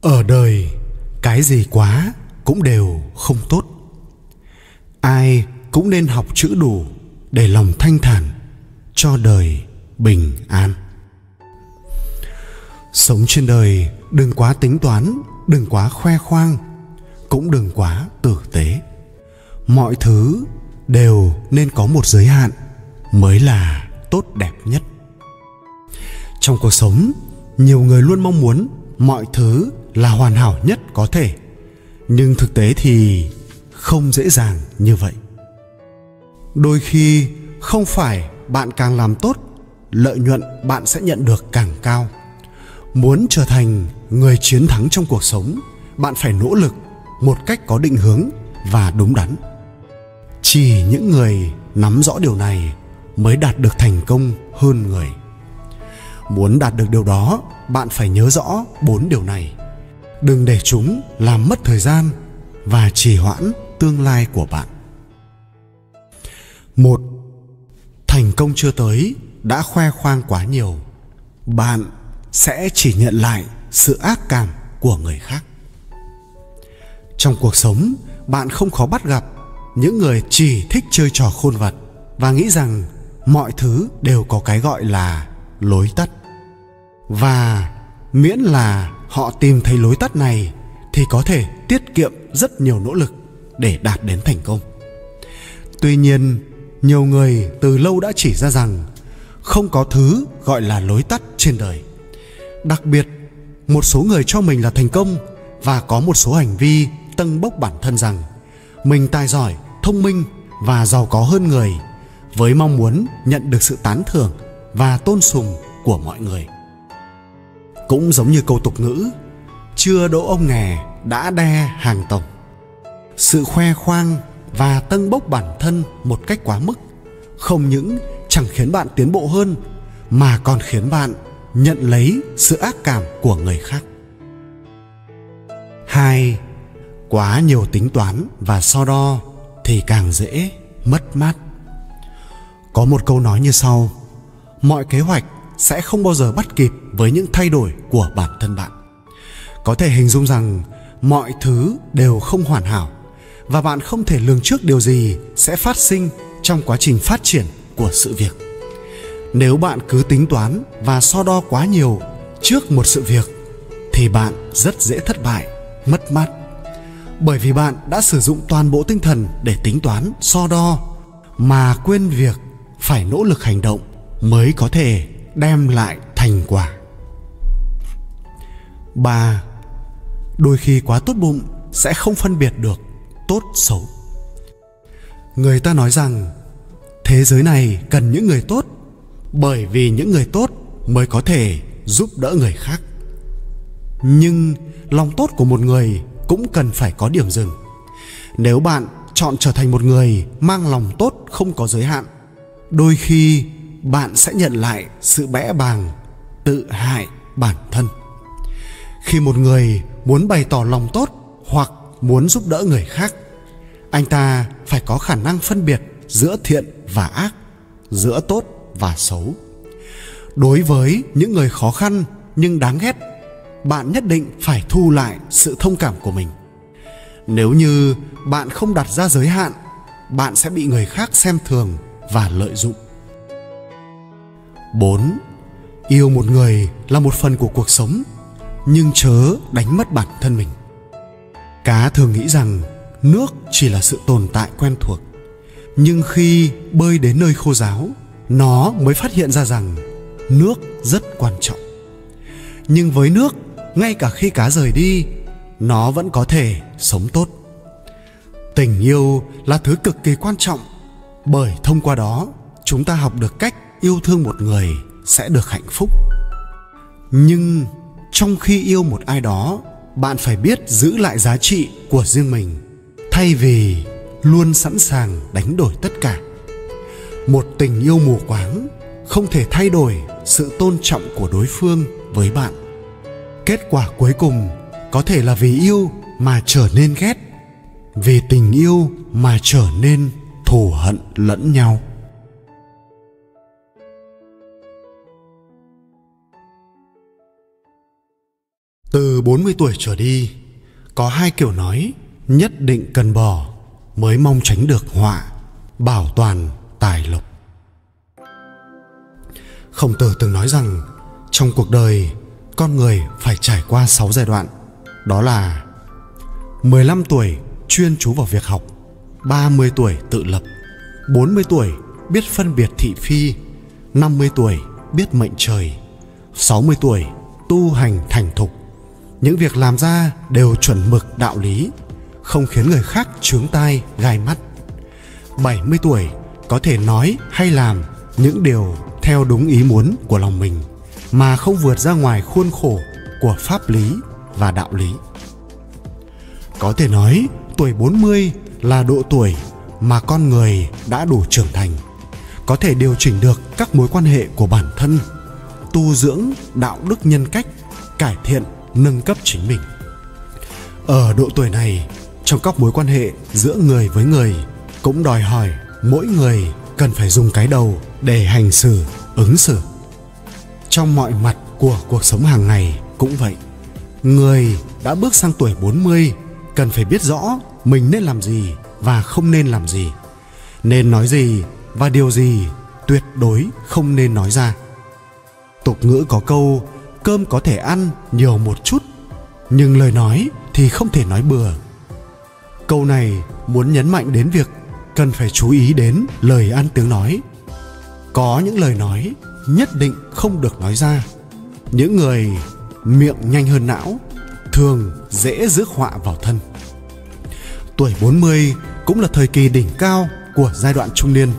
ở đời, cái gì quá cũng đều không tốt. Ai cũng nên học chữ đủ để lòng thanh thản cho đời bình an. Sống trên đời, đừng quá tính toán, đừng quá khoe khoang, cũng đừng quá tử tế. Mọi thứ đều nên có một giới hạn mới là tốt đẹp nhất. Trong cuộc sống, nhiều người luôn mong muốn mọi thứ là hoàn hảo nhất có thể. Nhưng thực tế thì không dễ dàng như vậy. Đôi khi không phải bạn càng làm tốt, lợi nhuận bạn sẽ nhận được càng cao. Muốn trở thành người chiến thắng trong cuộc sống, bạn phải nỗ lực một cách có định hướng và đúng đắn. Chỉ những người nắm rõ điều này mới đạt được thành công hơn người. Muốn đạt được điều đó, bạn phải nhớ rõ bốn điều này đừng để chúng làm mất thời gian và trì hoãn tương lai của bạn. Một, thành công chưa tới, đã khoe khoang quá nhiều. Bạn sẽ chỉ nhận lại sự ác cảm của người khác. Trong cuộc sống, bạn không khó bắt gặp những người chỉ thích chơi trò khôn vật và nghĩ rằng mọi thứ đều có cái gọi là lối tắt và miễn là họ tìm thấy lối tắt này thì có thể tiết kiệm rất nhiều nỗ lực để đạt đến thành công. Tuy nhiên, nhiều người từ lâu đã chỉ ra rằng không có thứ gọi là lối tắt trên đời. Đặc biệt, một số người cho mình là thành công và có một số hành vi tâng bốc bản thân rằng mình tài giỏi, thông minh và giàu có hơn người với mong muốn nhận được sự tán thưởng và tôn sùng của mọi người cũng giống như câu tục ngữ, chưa đỗ ông nghè đã đe hàng tổng. Sự khoe khoang và tâng bốc bản thân một cách quá mức, không những chẳng khiến bạn tiến bộ hơn, mà còn khiến bạn nhận lấy sự ác cảm của người khác. Hai, quá nhiều tính toán và so đo thì càng dễ mất mát. Có một câu nói như sau, mọi kế hoạch sẽ không bao giờ bắt kịp với những thay đổi của bản thân bạn. Có thể hình dung rằng mọi thứ đều không hoàn hảo và bạn không thể lường trước điều gì sẽ phát sinh trong quá trình phát triển của sự việc. Nếu bạn cứ tính toán và so đo quá nhiều trước một sự việc, thì bạn rất dễ thất bại, mất mát. Bởi vì bạn đã sử dụng toàn bộ tinh thần để tính toán, so đo mà quên việc phải nỗ lực hành động mới có thể đem lại thành quả. Ba, đôi khi quá tốt bụng sẽ không phân biệt được tốt xấu. Người ta nói rằng, thế giới này cần những người tốt bởi vì những người tốt mới có thể giúp đỡ người khác. Nhưng lòng tốt của một người cũng cần phải có điểm dừng. Nếu bạn chọn trở thành một người mang lòng tốt không có giới hạn, đôi khi bạn sẽ nhận lại sự bẽ bàng, tự hại bản thân. Khi một người muốn bày tỏ lòng tốt hoặc muốn giúp đỡ người khác, anh ta phải có khả năng phân biệt giữa thiện và ác, giữa tốt và xấu. Đối với những người khó khăn nhưng đáng ghét, bạn nhất định phải thu lại sự thông cảm của mình. Nếu như bạn không đặt ra giới hạn, bạn sẽ bị người khác xem thường và lợi dụng. 4. Yêu một người là một phần của cuộc sống, nhưng chớ đánh mất bản thân mình. Cá thường nghĩ rằng nước chỉ là sự tồn tại quen thuộc, nhưng khi bơi đến nơi khô giáo, nó mới phát hiện ra rằng nước rất quan trọng nhưng với nước, ngay cả khi cá rời đi, nó vẫn có thể sống tốt tình yêu là thứ cực kỳ quan trọng, bởi thông qua đó, chúng ta học được cách yêu thương một người sẽ được hạnh phúc. Nhưng trong khi yêu một ai đó, bạn phải biết giữ lại giá trị của riêng mình, thay vì luôn sẵn sàng đánh đổi tất cả. Một tình yêu mù quáng không thể thay đổi sự tôn trọng của đối phương với bạn. Kết quả cuối cùng có thể là vì yêu mà trở nên ghét, vì tình yêu mà trở nên thù hận lẫn nhau. Từ 40 tuổi trở đi, có hai kiểu nói nhất định cần bỏ mới mong tránh được họa, bảo toàn tài lộc. Khổng tử từng nói rằng trong cuộc đời con người phải trải qua 6 giai đoạn. Đó là 15 tuổi chuyên chú vào việc học, 30 tuổi tự lập, 40 tuổi biết phân biệt thị phi, 50 tuổi biết mệnh trời, 60 tuổi tu hành thành thục. Những việc làm ra đều chuẩn mực đạo lý, không khiến người khác chướng tai gai mắt. 70 tuổi có thể nói hay làm những điều theo đúng ý muốn của lòng mình mà không vượt ra ngoài khuôn khổ của pháp lý và đạo lý. Có thể nói tuổi 40 là độ tuổi mà con người đã đủ trưởng thành, có thể điều chỉnh được các mối quan hệ của bản thân, tu dưỡng đạo đức nhân cách, cải thiện, nâng cấp chính mình. Ở độ tuổi này, trong các mối quan hệ giữa người với người cũng đòi hỏi mỗi người cần phải dùng cái đầu để hành xử, ứng xử. Trong mọi mặt của cuộc sống hàng ngày cũng vậy. Người đã bước sang tuổi 40 cần phải biết rõ mình nên làm gì và không nên làm gì. Nên nói gì và điều gì tuyệt đối không nên nói ra. Tục ngữ có câu cơm có thể ăn nhiều một chút, nhưng lời nói thì không thể nói bừa. Câu này muốn nhấn mạnh đến việc cần phải chú ý đến lời ăn tiếng nói. Có những lời nói nhất định không được nói ra. Những người miệng nhanh hơn não thường dễ rước họa vào thân. Tuổi 40 cũng là thời kỳ đỉnh cao của giai đoạn trung niên.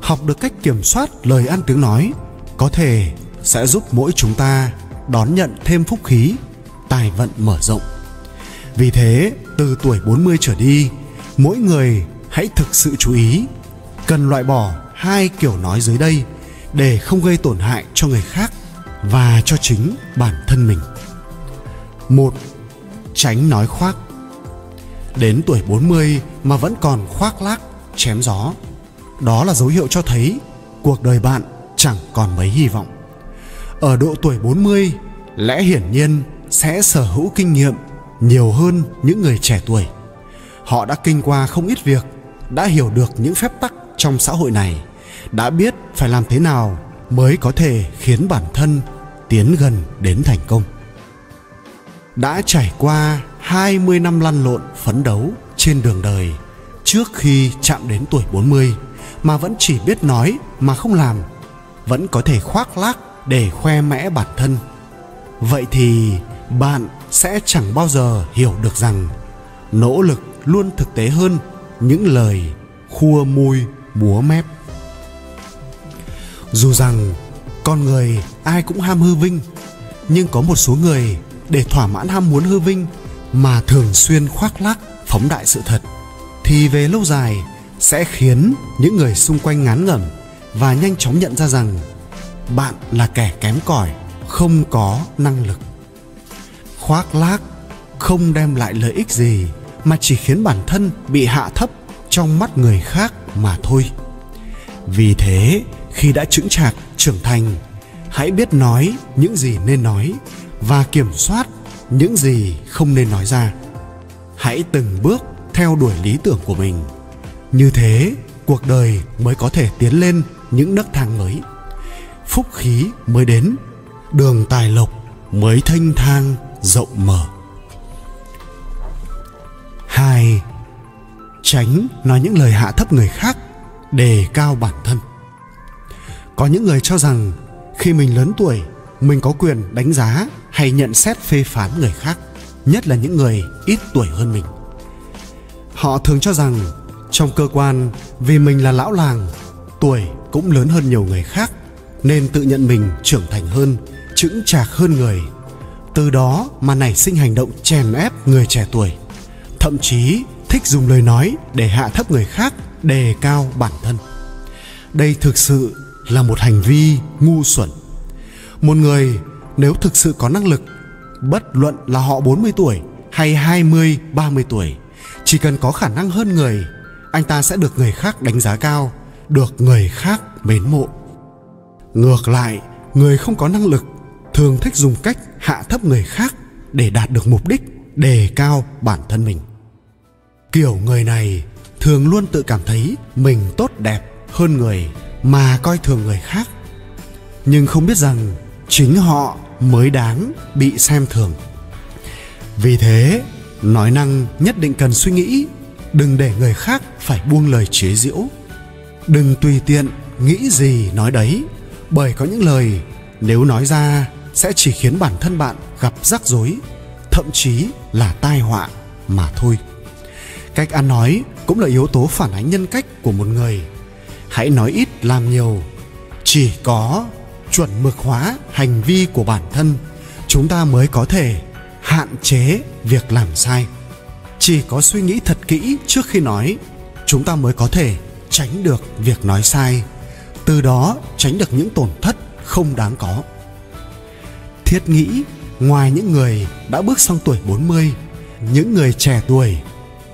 Học được cách kiểm soát lời ăn tiếng nói có thể sẽ giúp mỗi chúng ta đón nhận thêm phúc khí tài vận mở rộng vì thế từ tuổi 40 trở đi mỗi người hãy thực sự chú ý cần loại bỏ hai kiểu nói dưới đây để không gây tổn hại cho người khác và cho chính bản thân mình. Một, tránh nói khoác. Đến tuổi 40 mà vẫn còn khoác lác, chém gió. Đó là dấu hiệu cho thấy cuộc đời bạn chẳng còn mấy hy vọng. Ở độ tuổi 40, lẽ hiển nhiên sẽ sở hữu kinh nghiệm nhiều hơn những người trẻ tuổi. Họ đã kinh qua không ít việc đã hiểu được những phép tắc trong xã hội này đã biết phải làm thế nào mới có thể khiến bản thân tiến gần đến thành công đã trải qua 20 năm lăn lộn phấn đấu trên đường đời trước khi chạm đến tuổi 40 mà vẫn chỉ biết nói mà không làm, vẫn có thể khoác lác để khoe mẽ bản thân. Vậy thì bạn sẽ chẳng bao giờ hiểu được rằng nỗ lực luôn thực tế hơn những lời khua môi búa mép dù rằng con người ai cũng ham hư vinh, nhưng có một số người để thỏa mãn ham muốn hư vinh mà thường xuyên khoác lác phóng đại sự thật, thì về lâu dài sẽ khiến những người xung quanh ngán ngẩm và nhanh chóng nhận ra rằng bạn là kẻ kém cỏi, không có năng lực. Khoác lác, không đem lại lợi ích gì, mà chỉ khiến bản thân bị hạ thấp trong mắt người khác mà thôi. Vì thế, khi đã chững chạc, trưởng thành, hãy biết nói những gì nên nói và kiểm soát những gì không nên nói ra. Hãy từng bước theo đuổi lý tưởng của mình. Như thế, cuộc đời mới có thể tiến lên những nấc thang mới phúc khí mới đến, đường tài lộc mới thanh thang rộng mở. Hai, tránh nói những lời hạ thấp người khác đề cao bản thân. Có những người cho rằng khi mình lớn tuổi, mình có quyền đánh giá hay nhận xét phê phán người khác, nhất là những người ít tuổi hơn mình. Họ thường cho rằng trong cơ quan, vì mình là lão làng, tuổi cũng lớn hơn nhiều người khác nên tự nhận mình trưởng thành hơn chững chạc hơn người. Từ đó mà nảy sinh hành động chèn ép người trẻ tuổi thậm chí thích dùng lời nói để hạ thấp người khác đề cao bản thân. Đây thực sự là một hành vi ngu xuẩn. Một người nếu thực sự có năng lực bất luận là họ 40 tuổi hay 20, 30 tuổi chỉ cần có khả năng hơn người anh ta sẽ được người khác đánh giá cao được người khác mến mộ ngược lại, người không có năng lực thường thích dùng cách hạ thấp người khác để đạt được mục đích, đề cao bản thân mình. Kiểu người này thường luôn tự cảm thấy mình tốt đẹp hơn người mà coi thường người khác. Nhưng không biết rằng chính họ mới đáng bị xem thường. Vì thế, nói năng nhất định cần suy nghĩ, đừng để người khác phải buông lời chế giễu. Đừng tùy tiện nghĩ gì nói đấy bởi có những lời, nếu nói ra, sẽ chỉ khiến bản thân bạn gặp rắc rối, thậm chí là tai họa mà thôi. Cách ăn nói cũng là yếu tố phản ánh nhân cách của một người. Hãy nói ít, làm nhiều. Chỉ có chuẩn mực hóa hành vi của bản thân, chúng ta mới có thể hạn chế việc làm sai. Chỉ có suy nghĩ thật kỹ trước khi nói, chúng ta mới có thể tránh được việc nói sai từ đó tránh được những tổn thất không đáng có. Thiết nghĩ ngoài những người đã bước sang tuổi 40, những người trẻ tuổi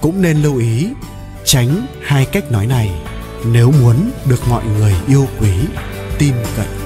cũng nên lưu ý tránh hai cách nói này nếu muốn được mọi người yêu quý tin cậy.